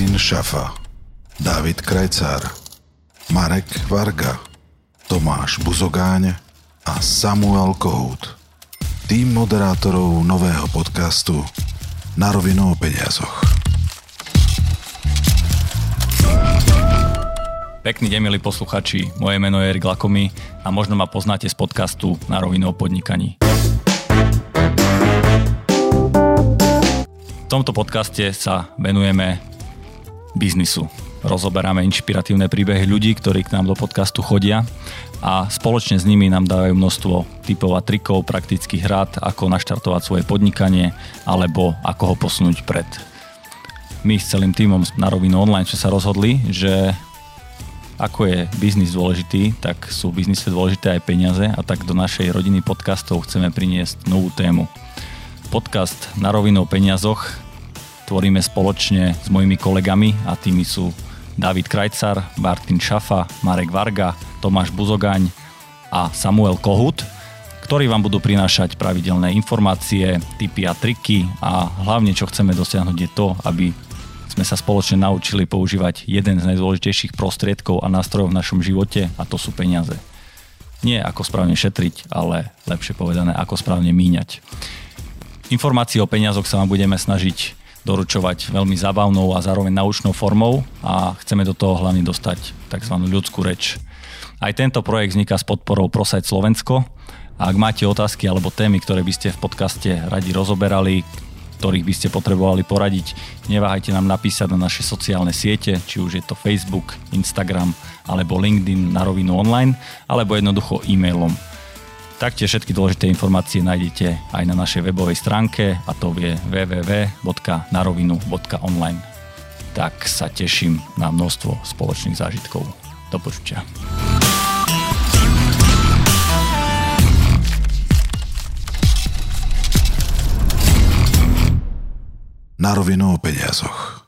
Šafa, David Krajcár, Marek Varga, Tomáš Buzogáň a Samuel Kohout. Tým moderátorov nového podcastu Na rovinu o peniazoch. Pekný deň, milí posluchači. Moje meno je Erik Lakomy a možno ma poznáte z podcastu Na rovinu o podnikaní. V tomto podcaste sa venujeme biznisu. Rozoberáme inšpiratívne príbehy ľudí, ktorí k nám do podcastu chodia a spoločne s nimi nám dávajú množstvo typov a trikov, praktických rád, ako naštartovať svoje podnikanie alebo ako ho posunúť pred. My s celým týmom na rovinu online sme sa rozhodli, že ako je biznis dôležitý, tak sú v biznise dôležité aj peniaze a tak do našej rodiny podcastov chceme priniesť novú tému. Podcast na rovinu o peniazoch tvoríme spoločne s mojimi kolegami a tými sú David Krajcar, Martin Šafa, Marek Varga, Tomáš Buzogaň a Samuel Kohut, ktorí vám budú prinášať pravidelné informácie, tipy a triky a hlavne čo chceme dosiahnuť je to, aby sme sa spoločne naučili používať jeden z najdôležitejších prostriedkov a nástrojov v našom živote a to sú peniaze. Nie ako správne šetriť, ale lepšie povedané, ako správne míňať. Informácie o peniazoch sa vám budeme snažiť doručovať veľmi zabavnou a zároveň naučnou formou a chceme do toho hlavne dostať tzv. ľudskú reč. Aj tento projekt vzniká s podporou Prosajt Slovensko a ak máte otázky alebo témy, ktoré by ste v podcaste radi rozoberali, ktorých by ste potrebovali poradiť, neváhajte nám napísať na naše sociálne siete, či už je to Facebook, Instagram alebo LinkedIn na rovinu online, alebo jednoducho e-mailom Taktiež všetky dôležité informácie nájdete aj na našej webovej stránke a to je www.narovinu.online. Tak sa teším na množstvo spoločných zážitkov. Do počutia. Na rovinu o peniazoch.